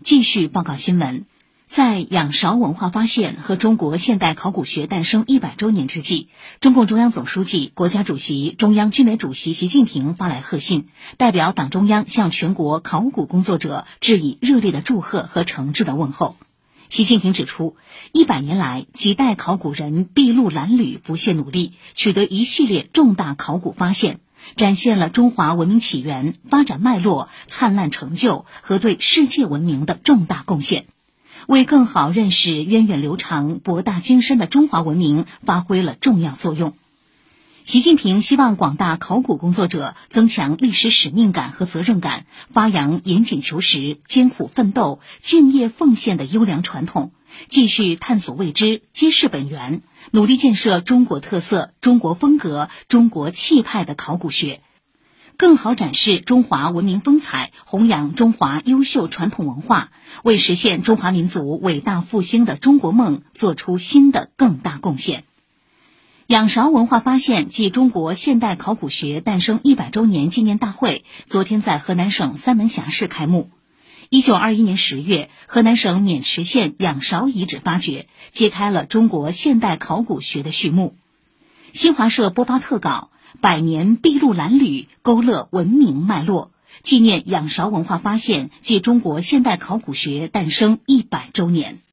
继续报告新闻。在仰韶文化发现和中国现代考古学诞生一百周年之际，中共中央总书记、国家主席、中央军委主席习近平发来贺信，代表党中央向全国考古工作者致以热烈的祝贺和诚挚的问候。习近平指出，一百年来，几代考古人筚路蓝缕、不懈努力，取得一系列重大考古发现，展现了中华文明起源、发展脉络、灿烂成就和对世界文明的重大贡献。为更好认识源远流长、博大精深的中华文明发挥了重要作用。习近平希望广大考古工作者增强历史使命感和责任感，发扬严谨求实、艰苦奋斗、敬业奉献的优良传统，继续探索未知、揭示本源，努力建设中国特色、中国风格、中国气派的考古学。更好展示中华文明风采，弘扬中华优秀传统文化，为实现中华民族伟大复兴的中国梦做出新的更大贡献。仰韶文化发现暨中国现代考古学诞生一百周年纪念大会昨天在河南省三门峡市开幕。一九二一年十月，河南省渑池县仰韶遗址发掘，揭开了中国现代考古学的序幕。新华社播发特稿。百年筚路蓝缕，勾勒文明脉络，纪念仰韶文化发现暨中国现代考古学诞生一百周年。